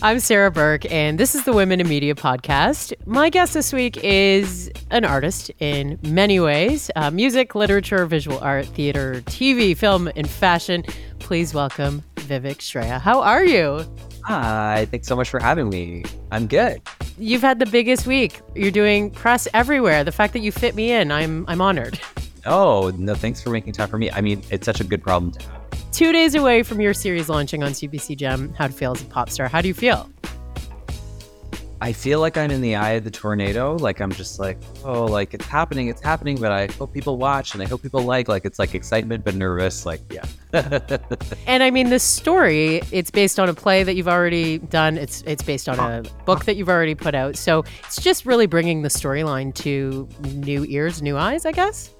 I'm Sarah Burke, and this is the Women in Media podcast. My guest this week is an artist in many ways uh, music, literature, visual art, theater, TV, film, and fashion. Please welcome Vivek Shraya. How are you? Hi, thanks so much for having me. I'm good. You've had the biggest week. You're doing press everywhere. The fact that you fit me in, I'm I'm honored. Oh, no, thanks for making time for me. I mean, it's such a good problem to have. Two days away from your series launching on CBC Gem, How to Fail as a Pop Star. How do you feel? I feel like I'm in the eye of the tornado. Like I'm just like, oh, like it's happening, it's happening, but I hope people watch and I hope people like. Like it's like excitement but nervous. Like yeah. and I mean, this story it's based on a play that you've already done. It's it's based on a book that you've already put out. So it's just really bringing the storyline to new ears, new eyes, I guess.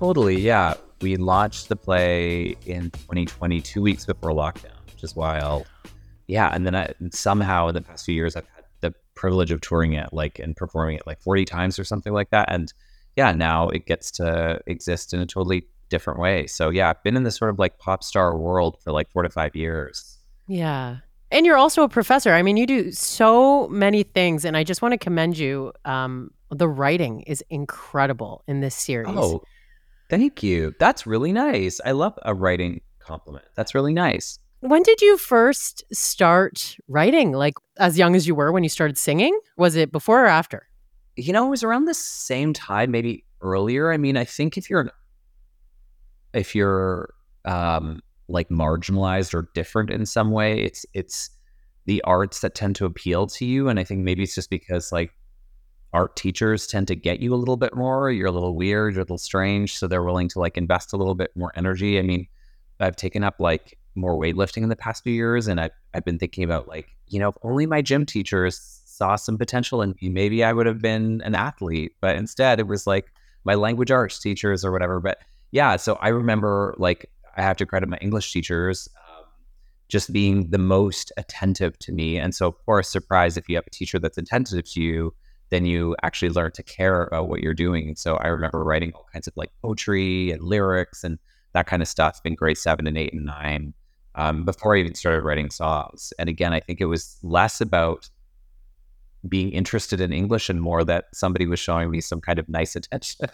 Totally, yeah. We launched the play in 2020, two weeks before lockdown, which is wild. Yeah, and then I, somehow in the past few years, I've had the privilege of touring it, like and performing it like 40 times or something like that. And yeah, now it gets to exist in a totally different way. So yeah, I've been in this sort of like pop star world for like four to five years. Yeah. And you're also a professor. I mean, you do so many things, and I just want to commend you. Um, the writing is incredible in this series. Oh, Thank you. That's really nice. I love a writing compliment. That's really nice. When did you first start writing? Like as young as you were when you started singing? Was it before or after? You know, it was around the same time, maybe earlier. I mean, I think if you're if you're um like marginalized or different in some way, it's it's the arts that tend to appeal to you. And I think maybe it's just because like art teachers tend to get you a little bit more. You're a little weird, you're a little strange. So they're willing to like invest a little bit more energy. I mean, I've taken up like more weightlifting in the past few years. And I've, I've been thinking about like, you know, if only my gym teachers saw some potential in me, maybe I would have been an athlete. But instead, it was like my language arts teachers or whatever. But yeah, so I remember like, I have to credit my English teachers um, just being the most attentive to me. And so, of course, surprise if you have a teacher that's attentive to you, then you actually learn to care about what you're doing. And so I remember writing all kinds of like poetry and lyrics and that kind of stuff in grade seven and eight and nine um, before I even started writing songs. And again, I think it was less about being interested in English and more that somebody was showing me some kind of nice attention.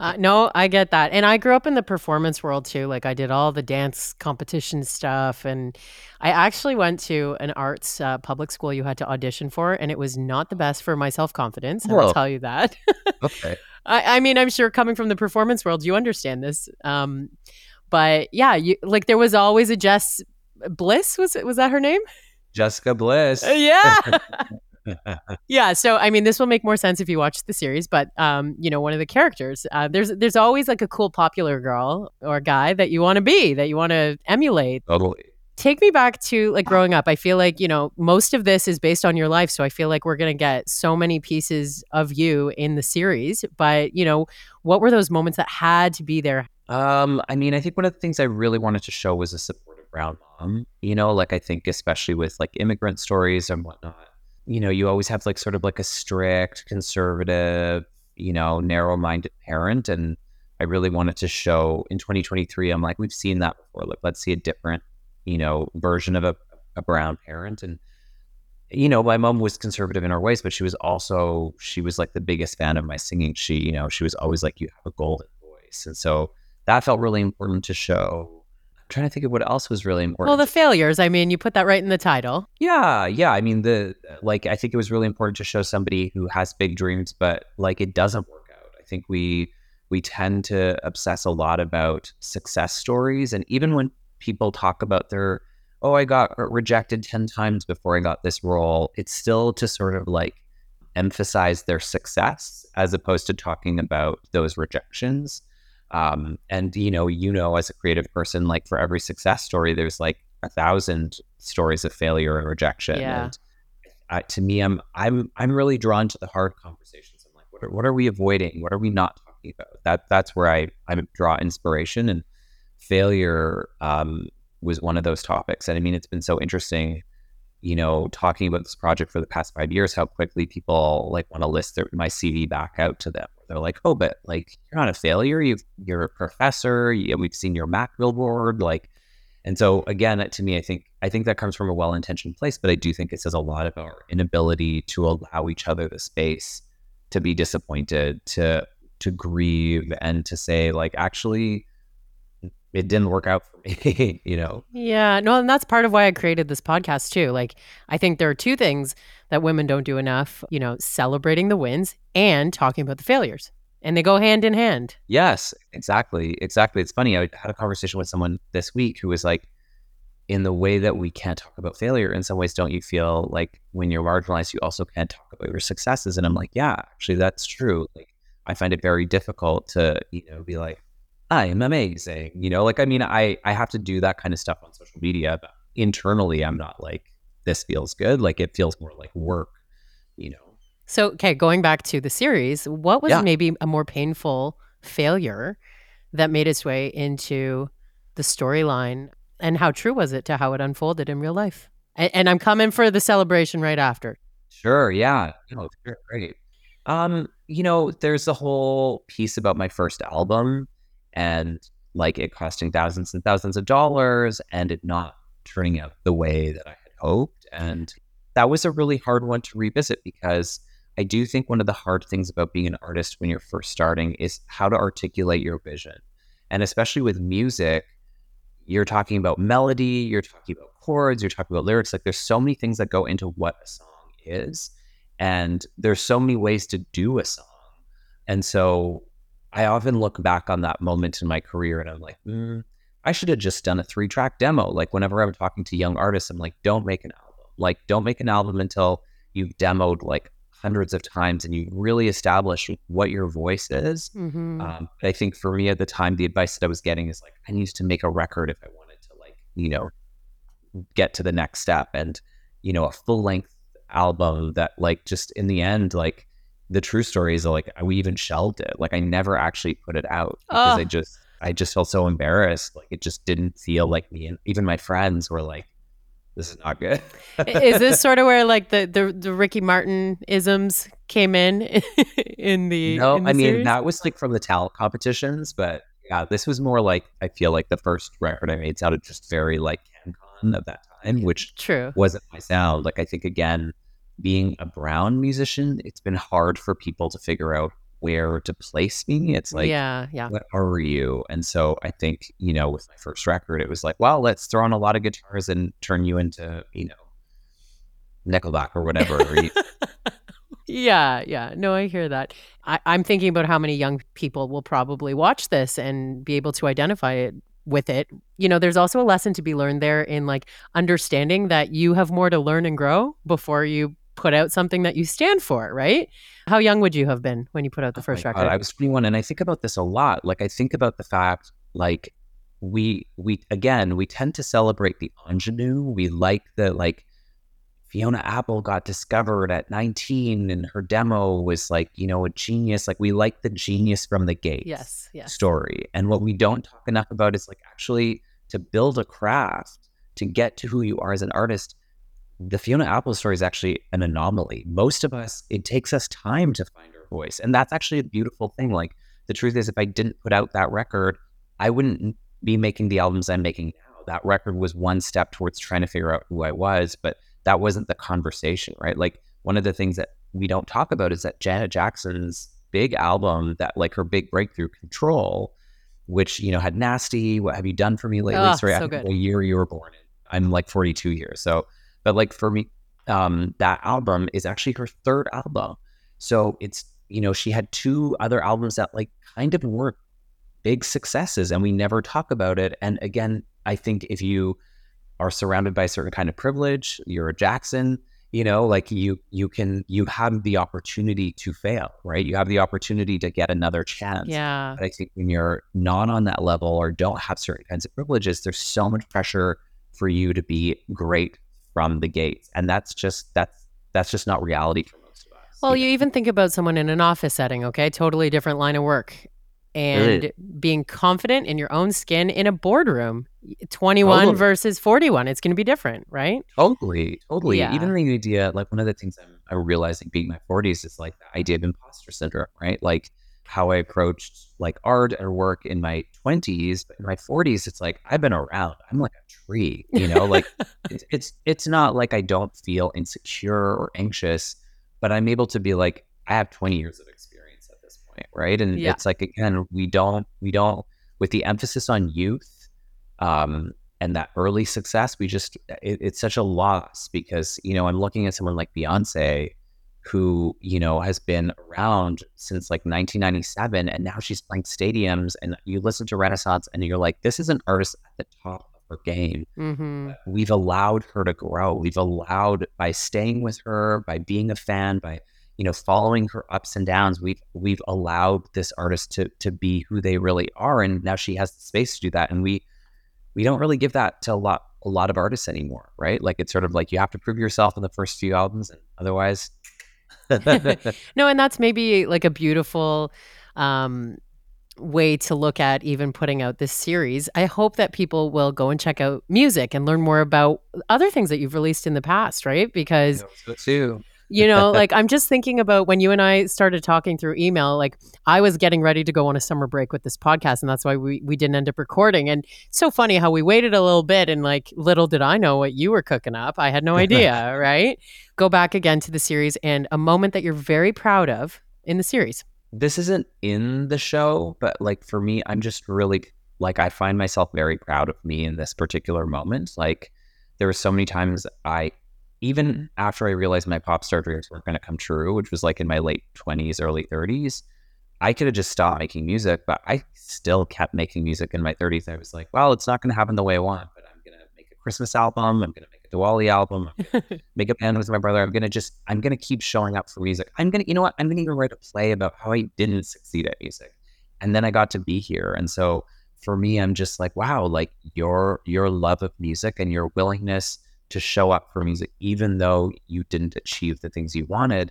uh, no, I get that. And I grew up in the performance world too. Like I did all the dance competition stuff. And I actually went to an arts uh, public school you had to audition for. And it was not the best for my self confidence. I will tell you that. okay. I, I, mean, I'm sure coming from the performance world, you understand this. Um, but yeah, you like there was always a Jess Bliss. Was was that her name? Jessica Bliss. Uh, yeah. yeah, so I mean, this will make more sense if you watch the series. But um, you know, one of the characters, uh, there's there's always like a cool popular girl or guy that you want to be, that you want to emulate. Totally. Take me back to like growing up. I feel like you know most of this is based on your life, so I feel like we're gonna get so many pieces of you in the series. But you know, what were those moments that had to be there? Um, I mean, I think one of the things I really wanted to show was a supportive brown mom. You know, like I think especially with like immigrant stories and whatnot you know, you always have like sort of like a strict, conservative, you know, narrow minded parent. And I really wanted to show in 2023, I'm like, we've seen that before. Like, let's see a different, you know, version of a, a brown parent. And, you know, my mom was conservative in her ways, but she was also, she was like the biggest fan of my singing. She, you know, she was always like, you have a golden voice. And so that felt really important to show trying to think of what else was really important. Well, the failures. I mean, you put that right in the title. Yeah, yeah. I mean, the like, I think it was really important to show somebody who has big dreams, but like it doesn't work out. I think we we tend to obsess a lot about success stories, and even when people talk about their oh, I got rejected ten times before I got this role, it's still to sort of like emphasize their success as opposed to talking about those rejections. Um, and you know, you know, as a creative person, like for every success story, there's like a thousand stories of failure and rejection. Yeah. And uh, to me, I'm I'm I'm really drawn to the hard conversations. I'm like, what are what are we avoiding? What are we not talking about? That that's where I I draw inspiration. And failure um, was one of those topics. And I mean, it's been so interesting you know, talking about this project for the past five years, how quickly people like want to list their, my CV back out to them. They're like, oh, but like you're not a failure. you you're a professor. You, we've seen your Mac billboard. Like, and so again, to me, I think I think that comes from a well intentioned place, but I do think it says a lot of our inability to allow each other the space to be disappointed, to to grieve, and to say like, actually, it didn't work out for me, you know? Yeah, no, and that's part of why I created this podcast too. Like, I think there are two things that women don't do enough, you know, celebrating the wins and talking about the failures. And they go hand in hand. Yes, exactly. Exactly. It's funny. I had a conversation with someone this week who was like, in the way that we can't talk about failure, in some ways, don't you feel like when you're marginalized, you also can't talk about your successes? And I'm like, yeah, actually, that's true. Like, I find it very difficult to, you know, be like, I'm amazing. You know, like I mean, I I have to do that kind of stuff on social media, but internally, I'm not like this feels good. Like it feels more like work. You know. So okay, going back to the series, what was Yeah. maybe a more painful failure that made its way into the storyline, and how true was it to how it unfolded in real life? And, and I'm coming for the celebration right after. Sure. Yeah. No, great. great. Um, you know, there's the whole piece about my first album and like it costing thousands and thousands of dollars and it not turning out the way that I had hoped. And that was a really hard one to revisit because I do think one of the hard things about being an artist when you're first starting is how to articulate your vision. And especially with music, you're talking about melody, you're talking about chords, you're talking about lyrics. Like there's so many things that go into what a song is. And there's so many ways to do a song. And so I often look back on that moment in my career and I'm like, mm, I should have just done a three track demo. Like whenever I'm talking to young artists, I'm like, don't make an album. Like, don't make an album until you've demoed like hundreds of times and you really establish what your voice is. Mm-hmm. Um, I think for me at the time, the advice that I was getting is like, I needed to make a record if I wanted to, like, you know, get to the next step and, you know, a full length album that, like, just in the end, like, the true story is like, we even shelved it. Like, I never actually put it out because I just, I just felt so embarrassed. Like, it just didn't feel like me. And even my friends were like, this is not good. is this sort of where like the the, the Ricky Martin isms came in in the No, in the I mean series? that was like from the talent competitions, but yeah, this was more like I feel like the first record I made sounded just very like CanCon of that time, which true. wasn't my sound. Like I think again, being a brown musician, it's been hard for people to figure out where to place me. It's like yeah, yeah. what are you? And so I think, you know, with my first record, it was like, well, let's throw on a lot of guitars and turn you into, you know, Nickelback or whatever. Yeah, yeah. No, I hear that. I, I'm thinking about how many young people will probably watch this and be able to identify it with it. You know, there's also a lesson to be learned there in like understanding that you have more to learn and grow before you put out something that you stand for, right? How young would you have been when you put out the Oh first record? God, I was 21, and I think about this a lot. Like I think about the fact, like we we again we tend to celebrate the ingenue. We like the like Fiona Apple got discovered at 19, and her demo was like you know a genius. Like we like the genius from the gate yes, yes. story, and what we don't talk enough about is like actually to build a craft to get to who you are as an artist. The Fiona Apple story is actually an anomaly. Most of us, it takes us time to find our voice. And that's actually a beautiful thing. Like the truth is, if I didn't put out that record, I wouldn't be making the albums I'm making now. That record was one step towards trying to figure out who I was, but that wasn't the conversation, right? Like one of the things that we don't talk about is that Janet Jackson's big album, that like her big breakthrough, Control, which you know had Nasty. What have you done for me lately? Oh, Sorry, so know good. what year you were born in. I'm like 42 years, so but like for me, um, that album is actually her third album. So it's you know she had two other albums that like kind of weren't big successes, and we never talk about it. And again, I think if you are surrounded by a certain kind of privilege, you're a Jackson, you know, like you you can you have the opportunity to fail, right? You have the opportunity to get another chance. Yeah. But I think when you're not on that level or don't have certain kinds of privileges, there's so much pressure for you to be great from the gates, and that's just that's that's just not reality for most of us. Well, you you even think about someone in an office setting, okay? Totally different line of work. And being confident in your own skin in a boardroom, 21 Totally. versus 41, it's going to be different, right? Totally, totally. Yeah. Even the idea, like one of the things I'm, I'm realizing being in my 40s is like the idea of imposter syndrome, right? Like how I approached like art or work in my 20s, but in my 40s, it's like I've been around. I'm like a tree, you know, like it's, it's it's not like I don't feel insecure or anxious, but I'm able to be like I have 20 years of experience at this point, right? And Yeah. it's like again, we don't we don't with the emphasis on youth um and that early success, we just it, it's such a loss because you know I'm looking at someone like Beyonce who you know has been around since like 1997 and now she's playing stadiums and you listen to renaissance and you're like this is an artist at the top of her game. Hmm we've allowed her to grow. We've allowed by staying with her by being a fan by you know following her ups and downs we've we've allowed this artist to to be who they really are and now she has the space to do that and we we don't really give that to a lot a lot of artists anymore right? Like it's sort of like you have to prove yourself in the first few albums and otherwise No, and that's maybe like a beautiful um, way to look at even putting out this series. I hope that people will go and check out music and learn more about other things that you've released in the past, right? Because so too you know, like I'm just thinking about when you and I started talking through email, like I was getting ready to go on a summer break with this podcast, and that's why we, we didn't end up recording. And it's so funny how we waited a little bit, and like little did I know what you were cooking up. I had no idea, right? Go back again to the series and a moment that you're very proud of in the series. this isn't in the show, but like for me, I'm just really like I find myself very proud of me in this particular moment. Like there were so many times I even mm-hmm. after I realized my pop star dreams weren't going to come true, which was like in my late 20s, early 30s, I could have just stopped making music, but I still kept making music in my 30s. I was like, well, it's not going to happen the way I want, but I'm going to make a Christmas album. I'm going to make a Diwali album. Make a band with my brother. I'm going to just, I'm going to keep showing up for music. I'm going to, you know what? I'm going to even write a play about how I didn't succeed at music. And then I got to be here. And so for me, I'm just like, wow, like your, your love of music and your willingness to show up for music, even though you didn't achieve the things you wanted,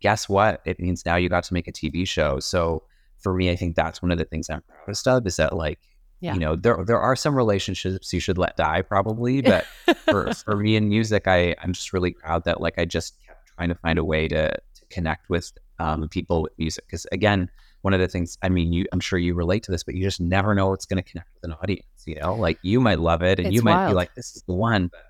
guess what? It means now you got to make a TV show. So for me, I think that's one of the things I'm proudest of is that like, Yeah. you know, there there are some relationships you should let die probably, but for, for me in music, I I'm just really proud that like I just kept trying to find a way to to connect with um, people with music because again, one of the things I mean, you I'm sure you relate to this, but you just never know what's going to connect with an audience. You know, like you might love it and It's you might be like, this is the one, but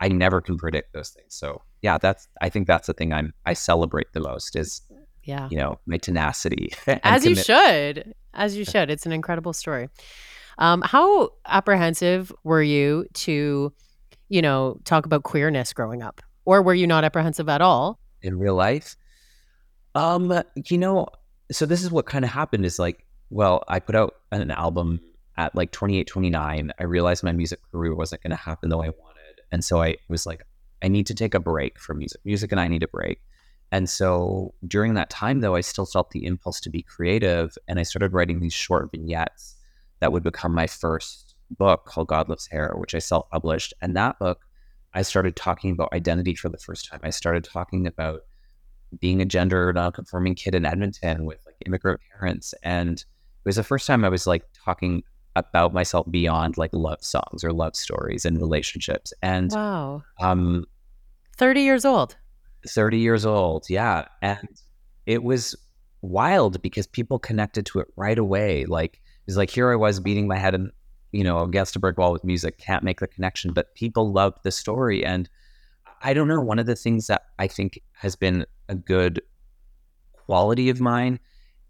I never can predict those things. So yeah, that's I think that's the thing I'm I celebrate the most is Yeah. you know my tenacity. As you should. As you should. It's an incredible story. Um, how apprehensive were you to, you know, talk about queerness growing up? Or were you not apprehensive at all? in real life. Um, you know, so this is what kind of happened is like, well, I put out an album at like 28, 29. I realized my music career wasn't going to happen the way I wanted. And so I was like, I need to take a break from music. Music and I need a break. And so during that time, though, I still felt the impulse to be creative. And I started writing these short vignettes that would become my first book called God Loves Hair, which I self published. And that book, I started talking about identity for the first time. I started talking about being a gender nonconforming kid in Edmonton with like immigrant parents. And it was the first time I was like talking about myself beyond like love songs or love stories and relationships. And Wow. um 30 years old. 30 years old. Yeah. And it was wild because people connected to it right away. Like, it's like, here I was beating my head and, you know, against a brick wall with music, can't make the connection, but people loved the story. And I don't know, one of the things that I think has been a good quality of mine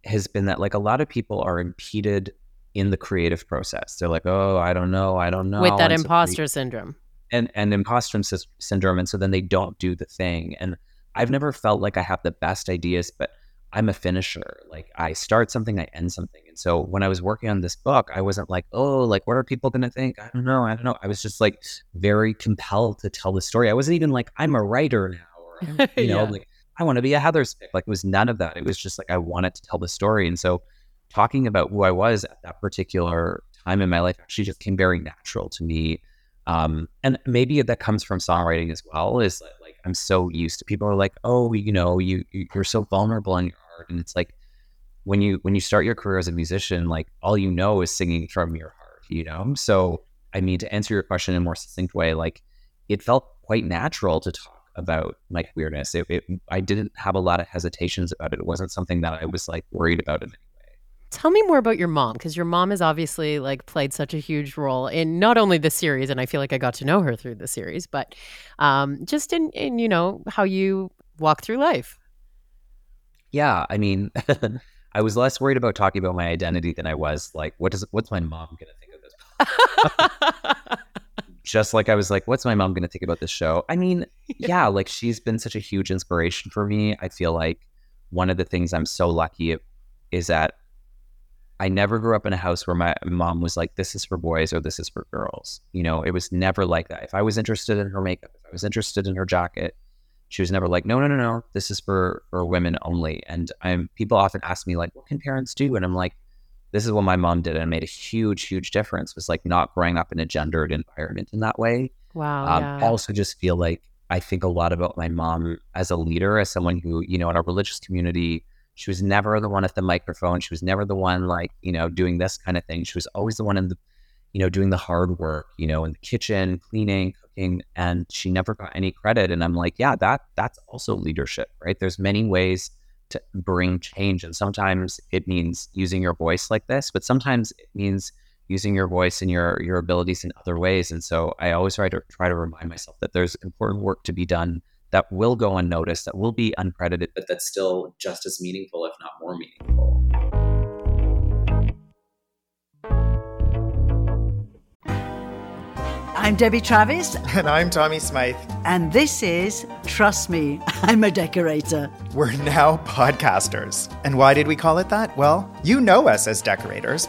has been that like a lot of people are impeded in the creative process. They're like, oh, I don't know. I don't know. with that so imposter syndrome. and and imposter sys- syndrome and so then they don't do the thing and i've never felt like i have the best ideas but i'm a finisher like i start something i end something and so when i was working on this book i wasn't like oh like what are people going to think i don't know i don't know i was just like very compelled to tell the story i wasn't even like i'm a writer now or you know Yeah. like i want to be a heather's pick like it was none of that it was just like i wanted to tell the story and so talking about who i was at that particular time in my life actually just came very natural to me um, and maybe that comes from songwriting as well. Is like I'm so used to people are like, oh, you know, you you- you're so vulnerable in your art, and it's like when you when you start your career as a musician, like all you know is singing from your heart, you know. So I mean, to answer your question in a more succinct way, like it felt quite natural to talk about my queerness. It, it, I didn't have a lot of hesitations about it. It wasn't something that I was like worried about in any. Tell me more about your mom because your mom has obviously like played such a huge role in not only the series, and I feel like I got to know her through the series, but um, just in in you know how you walk through life. Yeah, I mean, I was less worried about talking about my identity than I was like, what does what's my mom gonna think of this? Just like I was like, what's my mom gonna think about this show? I mean, yeah, like she's been such a huge inspiration for me. I feel like one of the things I'm so lucky is that I never grew up in a house where my mom was like, this is for boys or this is for girls. You know, it was never like that. If I was interested in her makeup, if I was interested in her jacket, she was never like, no, no, no, no, this is for for women only. And I'm people often ask me like, what can parents do? And I'm like, this is what my mom did, and it made a huge, huge difference. Was like not growing up in a gendered environment in that way. Wow. Um, yeah. I also just feel like I think a lot about my mom as a leader, as someone who, you know, in a religious community, she was never the one at the microphone. She was never the one like, you know, doing this kind of thing. She was always the one in the, you know, doing the hard work, you know, in the kitchen, cleaning, cooking, and she never got any credit. And I'm like, yeah, that that's also leadership, right? There's many ways to bring change. And sometimes it means using your voice like this, but sometimes it means using your voice and your your abilities in other ways. And so I always try to try to remind myself that there's important work to be done that will go unnoticed, that will be uncredited, but that's still just as meaningful, if not more meaningful. I'm Debbie Travis, And I'm Tommy Smythe. and this is Trust Me, I'm a Decorator. We're now podcasters. And why did we call it that? Well, you know us as decorators,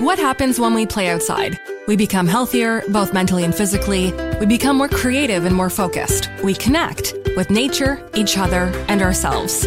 What happens when we play outside? We become healthier, both mentally and physically. We become more creative and more focused. We connect with nature, each other, and ourselves.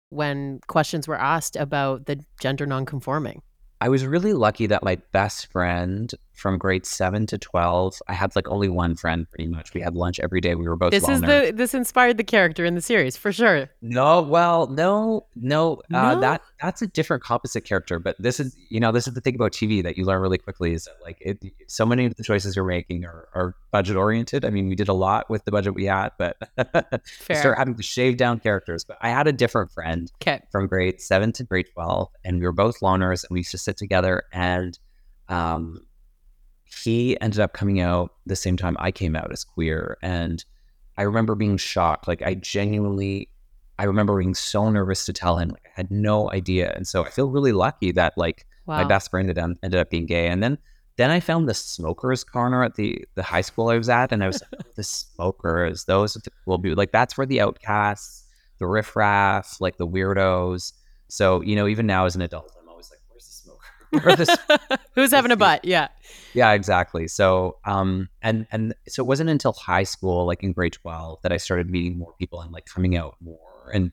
when questions were asked about the gender nonconforming? I was really lucky that my best friend from grade seven to twelve, I had like only one friend pretty much. We had lunch every day. We were both This is loners. the this inspired the character in the series for sure. No, well, no, no, uh, No? that that's a different composite character. But this is, you know, this is the thing about TV that you learn really quickly is that like it, so many of the choices you're making are, are budget oriented. I mean, we did a lot with the budget we had, but start having to shave down characters. But I had a different friend Okay. from grade seven to grade twelve, and we were both loners, and we used to sit together. And um, he ended up coming out the same time I came out as queer, and I remember being shocked. Like I genuinely, I remember being so nervous to tell him. Like I had no idea, and so I feel really lucky that like my best friend ended up being gay, and then. Then I found the smokers corner at the the high school I was at, and I was like, "Oh, the smokers, those the cool. Like that's where the outcasts, the riffraff, like the weirdos. So you know, even now as an adult, I'm always like, "Where's the smoker? Where are Who's having a butt? Yeah. yeah, exactly. So, um, and and so it wasn't until high school, like in grade twelve, that I started meeting more people and like coming out more, and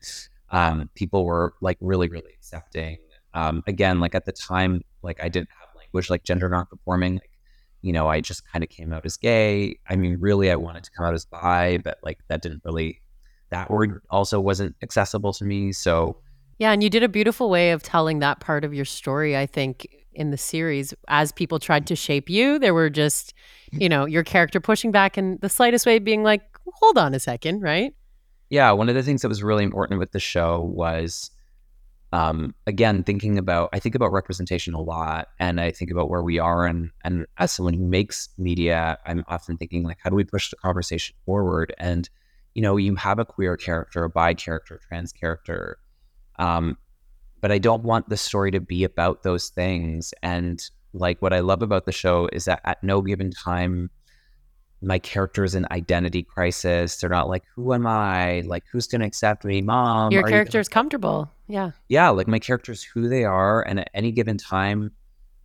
um, people were like really, really accepting. Um, again, like at the time, like I didn't have language like gender nonconforming. Like, you know, I just kind of came out as gay. I mean, really, I wanted to come out as bi, but like that didn't really. That word also wasn't accessible to me. So, Yeah, and you did a beautiful way of telling that part of your story, I think, in the series. As people tried to shape you, there were just, you know, your character pushing back in the slightest way, being like, hold on a second, right? yeah, one of the things that was really important with the show was, um, again, thinking about I think about representation a lot, and I think about where we are, and and as someone who makes media, I'm often thinking like, how do we push the conversation forward? And you know, you have a queer character, a bi character, trans character. Um, but I don't want the story to be about those things. And like what I love about the show is that at no given time, my character's in identity crisis. They're not like, who am I? Like, who's going to accept me? Mom. Your character is gonna-" comfortable. Yeah. Yeah. Like, my character's who they are. And at any given time,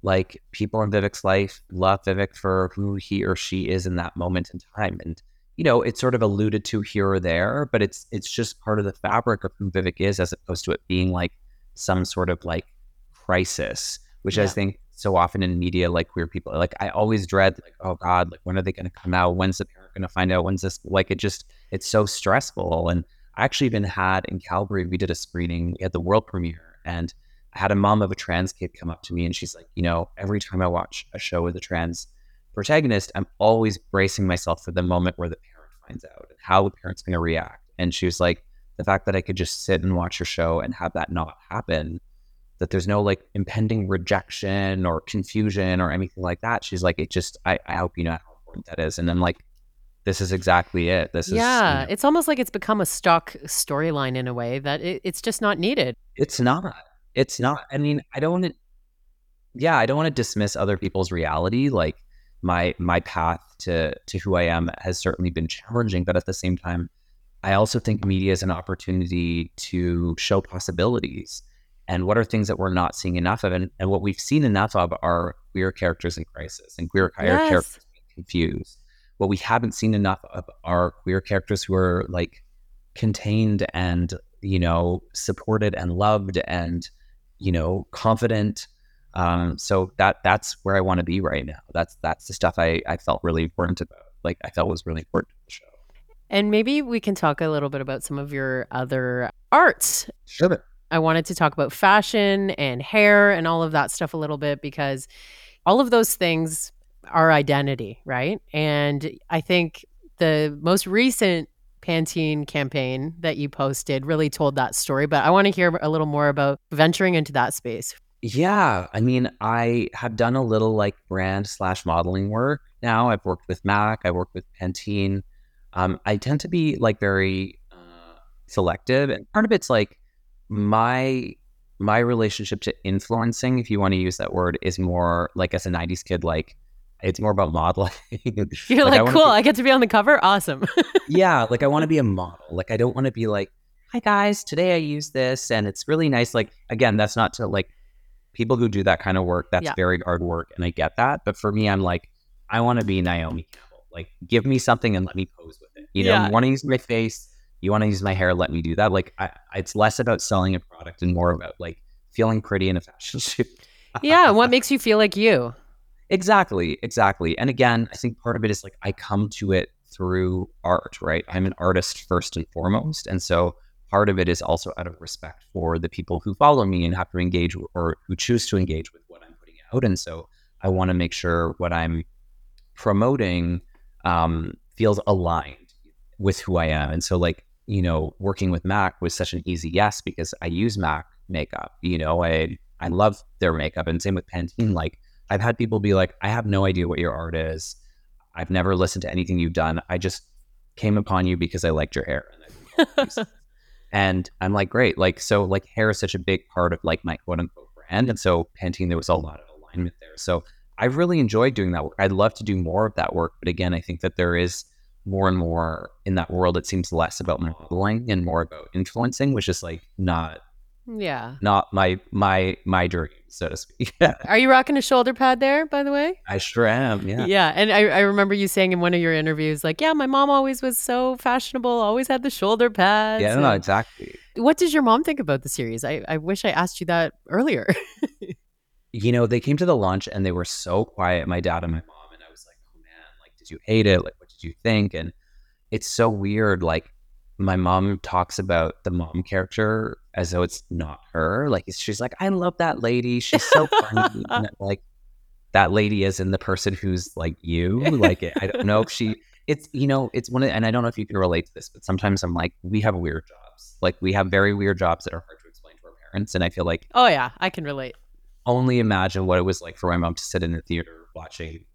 like, people in Vivek's life love Vivek for who he or she is in that moment in time. And, you know, it's sort of alluded to here or there, but it's it's just part of the fabric of who Vivek is as opposed to it being like some sort of like crisis, which I think so often in media, like queer people, like I always dread, like, oh God, like when are they going to come out? When's the parent going to find out? When's this? Like it just, it's so stressful. And I actually even had in Calgary, we did a screening, we had the world premiere, and I had a mom of a trans kid come up to me and she's like, you know, every time I watch a show with a trans protagonist, I'm always bracing myself for the moment where the parent finds out and how the parent's going to react. And she was like, the fact that I could just sit and watch your show and have that not happen, that there's no like impending rejection or confusion or anything like that. She's like, it just, I, I hope you know how important that is. And I'm like, this is exactly it. This is, you yeah. It's almost like it's become a stock storyline in a way that it, it's just not needed. it's not. It's not. I mean, I don't want to, yeah, I don't want to dismiss other people's reality. Like my, my path to, to who I am has certainly been challenging, but at the same time, I also think media is an opportunity to show possibilities. And what are things that we're not seeing enough of? And, and what we've seen enough of are queer characters in crisis and queer Yes. characters being confused. What we haven't seen enough of are queer characters who are like contained and, you know, supported and loved and, you know, confident. Um, so that that's where I want to be right now. That's that's the stuff I, I felt really important about. Like I felt was really important to the show. And maybe we can talk a little bit about some of your other arts. Sure. I wanted to talk about fashion and hair and all of that stuff a little bit because all of those things are identity, right? And I think the most recent Pantene campaign that you posted really told that story, but I want to hear a little more about venturing into that space. Yeah, I mean, I have done a little like brand slash modeling work now. I've worked with Mac, I worked with Pantene. Um, I tend to be like very uh, selective, and part of it's like my my relationship to influencing, if you want to use that word, is more like as a '90s kid, like it's more about modeling. You're I like, wanna cool, be- I get to be on the cover. Awesome. yeah, like I want to be a model. Like I don't want to be like, hi guys, today I use this and it's really nice. Like again, that's not to like people who do that kind of work. That's Yeah. very hard work, and I get that. But for me, I'm like, I want to be Naomi Campbell. Like, give me something and let me pose with it. You know, Yeah. you want to use my face, you want to use my hair, let me do that. Like, I, it's less about selling a product and more about like feeling pretty in a fashion shoot. yeah. What makes you feel like you? Exactly, exactly. And again, I think part of it is like I come to it through art, right? I'm an artist first and foremost. And so part of it is also out of respect for the people who follow me and have to engage or who choose to engage with what I'm putting out. And so I want to make sure what I'm promoting um, feels aligned with who I am. And so, like, you know, working with Mac was such an easy yes because I use Mac makeup. You know, I I love their makeup, and same with Pantene. Like, I've had people be like, I have no idea what your art is. I've never listened to anything you've done. I just came upon you because I liked your hair. And, I love these." and I'm like, great. Like, so like hair is such a big part of like my quote unquote brand. And so Pantene, there was a lot of alignment there. So I've really enjoyed doing that work. I'd love to do more of that work. But again, I think that there is more and more in that world. It seems less about modeling and more about influencing, which is like not Yeah. not my my my dream, so to speak. Are you rocking a shoulder pad there, by the way? I sure am. Yeah. Yeah. And I, I remember you saying in one of your interviews, like, yeah, my mom always was so fashionable, always had the shoulder pads. Yeah, no, exactly. What does your mom think about the series? I, I wish I asked you that earlier. You know, they came to the launch and they were so quiet, my dad and my mom, and I was like, "Oh man, like, did you hate it? Like, what did you think?" And it's so weird. Like, my mom talks about the mom character as though it's not her. Like, she's like, "I love that lady. She's so funny." and like, that lady is in the person who's like you. Like, I don't know if she. It's you know, it's one, of, and I don't know if you can relate to this, but sometimes I'm like, we have weird jobs. Like, we have very weird jobs that are hard to explain to our parents, and I feel like oh, yeah, I can relate. only imagine what it was like for my mom to sit in a theater watching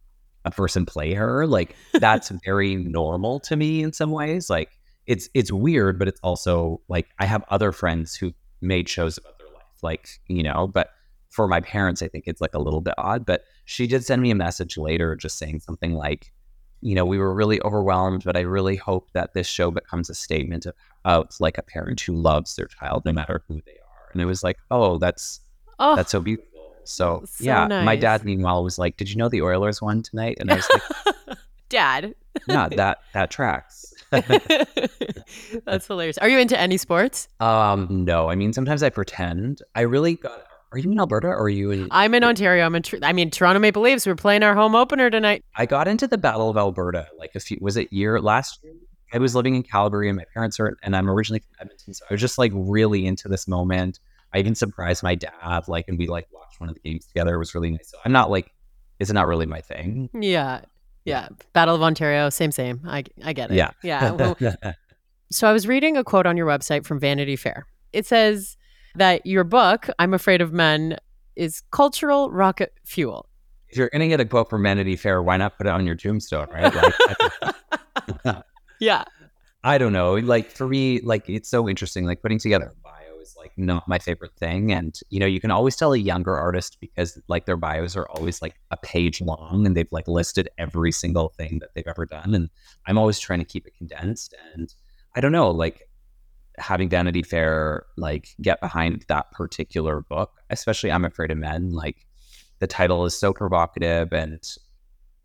a person play her. Like that's very normal to me in some ways. Like it's it's weird, but it's also like I have other friends who made shows about their life like you know. But for my parents, I think it's like a little bit odd. But she did send me a message later, just saying something like, you know, we were really overwhelmed, but I really hope that this show becomes a statement of, of like a parent who loves their child no matter who they are. And it was like, oh, that's Oh, that's so beautiful. So, So yeah, my dad meanwhile was like, "Did you know the Oilers won tonight?" And I was like, dad. "Yeah, that that tracks." That's hilarious. Are you into any sports? um, no, I mean sometimes I pretend. I really got. Are you in Alberta or are you in? I'm in Ontario. I'm in. I mean, Toronto Maple Leafs. We're playing our home opener tonight. I got into the Battle of Alberta like a few. Was it year last year? I was living in Calgary and my parents are, and I'm originally from Edmonton, so I was just like really into this moment. I even surprised my dad, like, and we like watched one of the games together. It was really nice. So I'm not like, it's not really my thing. Yeah, yeah. Battle of Ontario. Same, same. I I get it. Yeah. yeah. Well, So I was reading a quote on your website from Vanity Fair. It says that your book, I'm Afraid of Men, is cultural rocket fuel. if you're gonna get a quote from Vanity Fair, why not put it on your tombstone, right? Like, Yeah. I don't know. Like for me, like it's so interesting. Like putting together is like not my favorite thing. And you know, you can always tell a younger artist because like their bios are always like a page long and they've like listed every single thing that they've ever done. And I'm always trying to keep it condensed. And I don't know, like having Vanity Fair like get behind that particular book, especially I'm Afraid of Men, like the title is so provocative and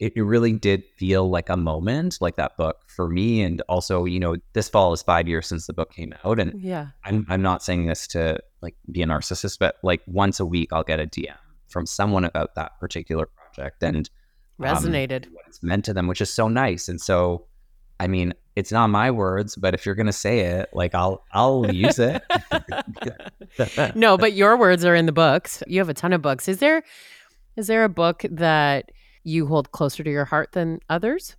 it, it really did feel like a moment like that book for me and also you know this fall is five years since the book came out and Yeah. i'm, I'm not saying this to like be a narcissist but like once a week i'll get a dm from someone about that particular project and um, Resonated. what it's meant to them which is so nice and so i mean it's not my words but if you're gonna say it like i'll i'll use it no, but your words are in the books. You have a ton of books. Is there is there a book that you hold closer to your heart than others?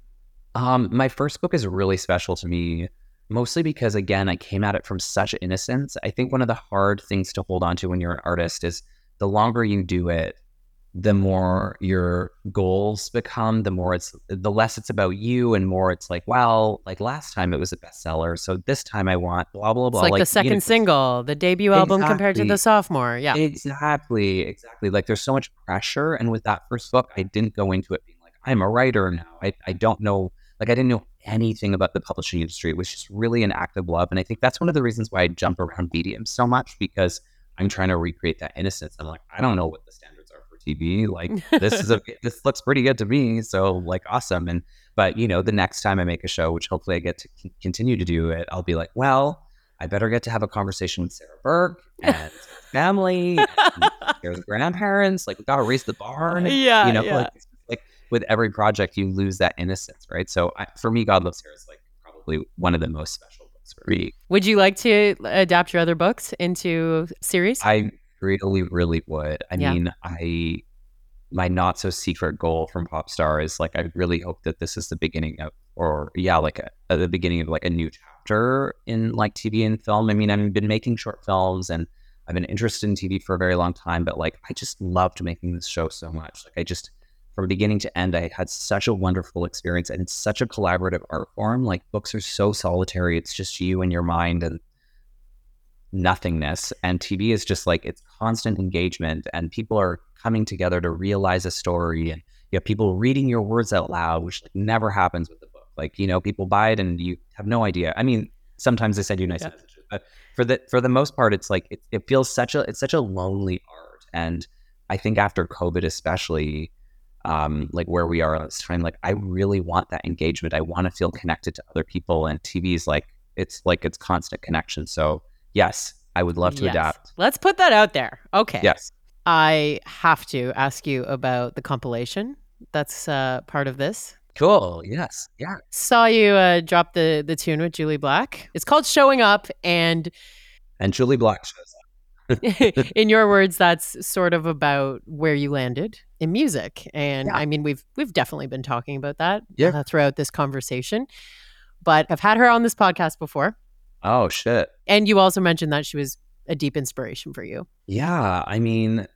Um, my first book is really special to me, mostly because again, I came at it from such innocence. I think one of the hard things to hold on to when you're an artist is the longer you do it, the more your goals become, the more it's the less it's about you and more it's like, well, like last time it was a bestseller. So this time I want blah blah blah. It's blah. like, the you second know, single, the debut album compared to the sophomore. Yeah. Exactly, exactly. Like there's so much pressure. And with that first book, I didn't go into it being like, I'm a writer now. I, I don't know, like I didn't know anything about the publishing industry. It was just really an act of love. And I think that's one of the reasons why I jump around mediums so much because I'm trying to recreate that innocence. I'm like, I don't know what the for TV. Like this is a this looks pretty good to me. So like awesome. And but you know, the next time I make a show, which hopefully I get to c- continue to do it, I'll be like, well, I better get to have a conversation with Sarah Burke and family, and Hair's grandparents. Like we gotta raise the barn. Yeah, you know, yeah. like, like with every project, you lose that innocence, right? So I, for me, God Loves Sarah is like probably one of the most special books for me. Would you like to uh, adapt your other books into series? I really, really would. I Yeah. mean, I my not so secret goal from Popstar is like I really hope that this is the beginning of, or yeah, like a, a- the beginning of like a new chapter in like TV and film. I mean, I've been making short films and I've been interested in TV for a very long time, but like I just loved making this show so much. Like I just from beginning to end, I had such a wonderful experience and it's such a collaborative art form. Like books are so solitary; it's just you and your mind and nothingness and tv is just like it's constant engagement and people are coming together to realize a story and you have people reading your words out loud which like never happens with the book. Like you know people buy it and you have no idea. I mean sometimes they send you nice Yeah. messages but for the for the most part it's like it, it feels such a it's such a lonely art and i think after covid especially um like where we are at this time like i really want that engagement. I want to feel connected to other people and tv is like it's like it's constant connection. So yes i would love to Yes. adapt Let's put that out there. Okay. yes I have to ask you about the compilation that's uh, part of this. cool yes yeah Saw you uh, drop the the tune with Jully Black. It's called "Showing Up," and and Jully Black shows up in your words, that's sort of about where you landed in music. And Yeah. I mean, we've we've definitely been talking about that Yeah. uh, throughout this conversation. But I've had her on this podcast before, oh shit and you also mentioned that she was a deep inspiration for you. Yeah, I mean,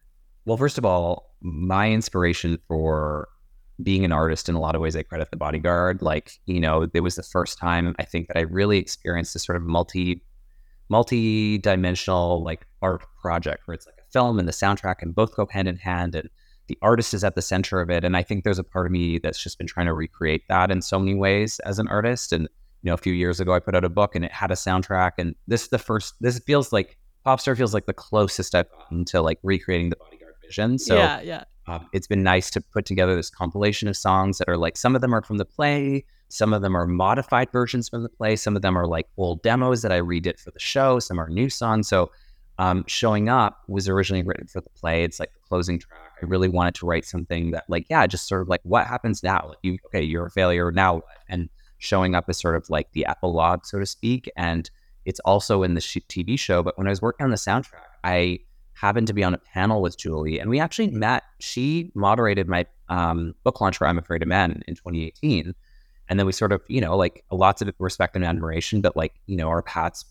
well, first of all, my inspiration for being an artist in a lot of ways, I credit the bodyguard. Like, you know, it was the first time I think that I really experienced this sort of multi multi-dimensional like art project where it's like a film and the soundtrack and both go hand in hand and the artist is at the center of it and i think there's a part of me that's just been trying to recreate that in so many ways as an artist and you know a few years ago i put out a book and it had a soundtrack and this is the first this feels like popstar feels like the closest i've gotten to like recreating the bodyguard vision so yeah, yeah. um, it's been nice to put together this compilation of songs that are like some of them are from the play some of them are modified versions from the play. Some of them are like old demos that I redid for the show. Some are new songs. So, um, Showing Up was originally written for the play. It's like the closing track. I really wanted to write something that, like, yeah, just sort of like what happens now? Like, you, okay, you're a failure. Now? And Showing Up is sort of like the epilogue, so to speak. And it's also in the TV show. But when I was working on the soundtrack, I happened to be on a panel with Jully, and we actually met. She moderated my um, book launch for I'm Afraid of Men in 2018 and then we sort of, you know, like lots of respect and admiration, but like, you know, our paths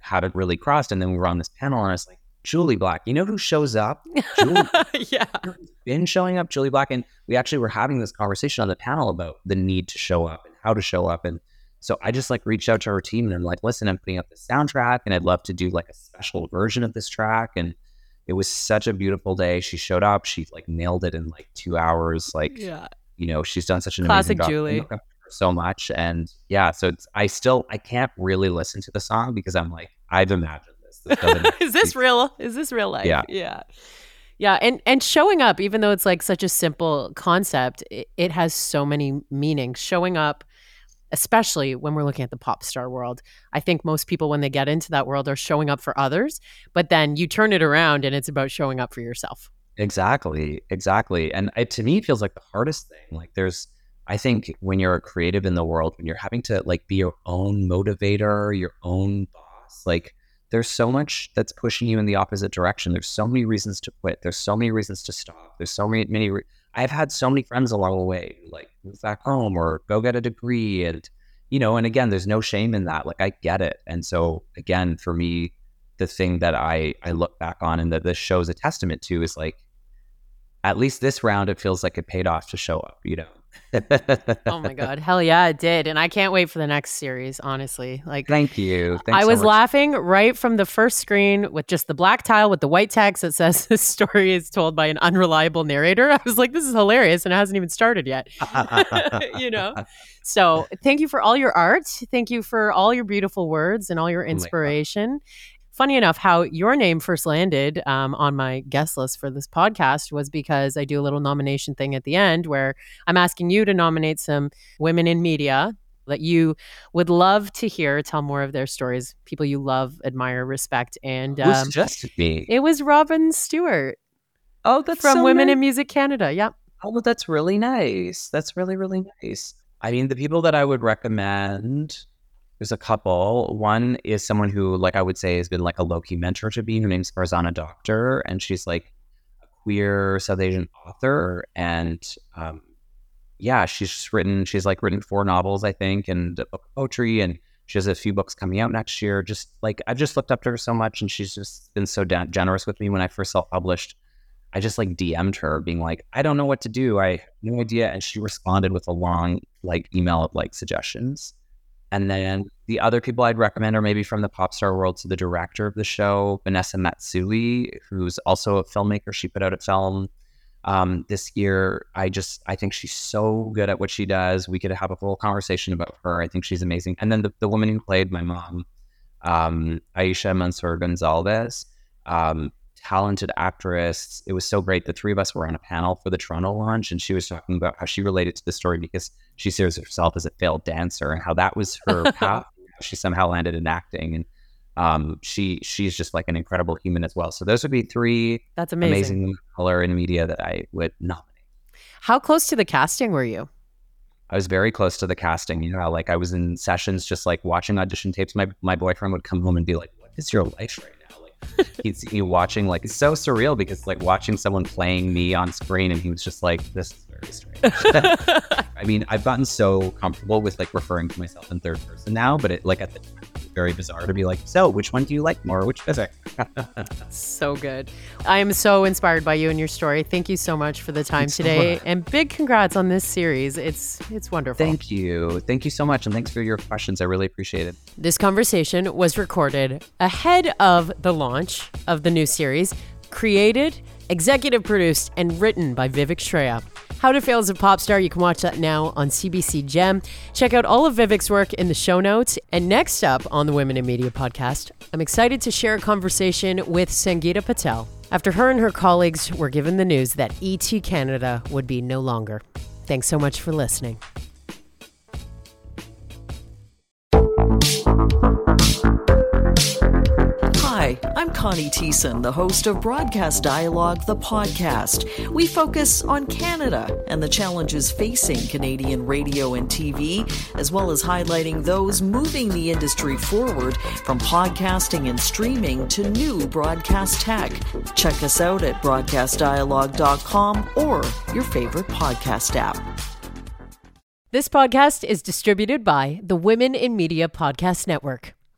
hadn't really crossed. And then we were on this panel and I was like, Jully Black, you know who shows up? Jully yeah. Been showing up, Jully Black. And we actually were having this conversation on the panel about the need to show up how to show up. And so I just like reached out to our team and I'm like, listen, I'm putting up the soundtrack and I'd love to do like a special version of this track. And it was such a beautiful day. She showed up, she like nailed it in like two hours. Like, yeah. you know, she's done such an classic amazing Jully. Job so much. And yeah, so it's, I still, I can't really listen to the song because I'm like, I've imagined this. this Is this real? Is this real life? Yeah. Yeah. Yeah, and and showing up, even though it's like such a simple concept, it, it, has so many meanings. Showing up, especially when we're looking at the pop star world, I think most people when they get into that world are showing up for others, but then you turn it around and it's about showing up for yourself. Exactly, exactly, and it, to me, it feels like the hardest thing. Like there's I think when you're a creative in the world, when you're having to like be your own motivator, your own boss, like there's so much that's pushing you in the opposite direction. There's so many reasons to quit. There's so many reasons to stop. There's so many, many. Re- I've had so many friends along the way, like move back home or go get a degree, and you know, and again, there's no shame in that. Like I get it, and so again, for me, the thing that I I look back on and that this shows a testament to is like, at least this round, it feels like it paid off to show up. You know oh my god, hell yeah, it did, and I can't wait for the next series. Honestly, like, thank you. Thanks I was so laughing right from the first screen with just the black tile with the white text that says this story is told by an unreliable narrator. I was like, this is hilarious, and it hasn't even started yet. you know, so thank you for all your art. Thank you for all your beautiful words and all your inspiration. Oh funny enough, how your name first landed um, on my guest list for this podcast was because I do a little nomination thing at the end where I'm asking you to nominate some women in media that you would love to hear tell more of their stories, people you love, admire, respect, and um, just me. It was Robyn Stewart. Oh, that's from so Women nice. in Music Canada. Yep. Oh, that's really nice. That's really really nice. I mean, the people that I would recommend there's a couple. One is someone who, like I would say, has been like a low key mentor to me. Her name's Farzana Doctor, and she's like a queer South Asian author. And um, yeah, she's written. She's like written four novels, I think, and a book of poetry, and she has a few books coming out next year. Just like I've just looked up to her so much, and she's just been so da- generous with me when I first self published. I just like DM'd her, being like, I don't know what to do. I no idea, and she responded with a long like email of like suggestions. And then the other people I'd recommend are maybe from the pop star world. So the director of the show, Vanessa Matsui, who's also a filmmaker. She put out a film um, this year. I just I think she's so good at what she does. We could have a whole conversation about her. I think she's amazing. And then the, the woman who played my mom, um, Aisha Mansour Gonzalez. Um, talented actress. It was so great. The three of us were on a panel for the Toronto launch, and she was talking about how she related to the story because she sees herself as a failed dancer and how that was her path. she somehow landed in acting, and um, she she's just like an incredible human as well. So those would be three. That's amazing. Amazing color in media that I would nominate. How close to the casting were you? I was very close to the casting. You know, like I was in sessions, just like watching audition tapes. My my boyfriend would come home and be like, "What is your life right he's he watching like it's so surreal because like watching someone playing me on screen and he was just like this is very strange. I mean i've gotten so comfortable with like referring to myself in third person now but it like at the time very bizarre to be like, so which one do you like more? Which physic? so good. I am so inspired by you and your story. Thank you so much for the time Thanks today, much. and big congrats on this series. It's it's wonderful. Thank you. Thank you so much. And thanks for your questions. I really appreciate it. This conversation was recorded ahead of the launch of the new series, created, executive produced, and written by Vivek Shraya. How to Fail as a Pop Star, you can watch that now on CBC Gem. Check out all of Vivek's work in the show notes. And next up on the Women in Media podcast, I'm excited to share a conversation with Sangeeta Patel after her and her colleagues were given the news that ET Canada would be no longer. Thanks so much for listening. Hi, I'm Connie Thiessen, the host of Broadcast Dialogue, the podcast. We focus on Canada and the challenges facing Canadian radio and TV, as well as highlighting those moving the industry forward from podcasting and streaming to new broadcast tech. Check us out at broadcastdialogue.com or your favorite podcast app. This podcast is distributed by the Women in Media Podcast Network.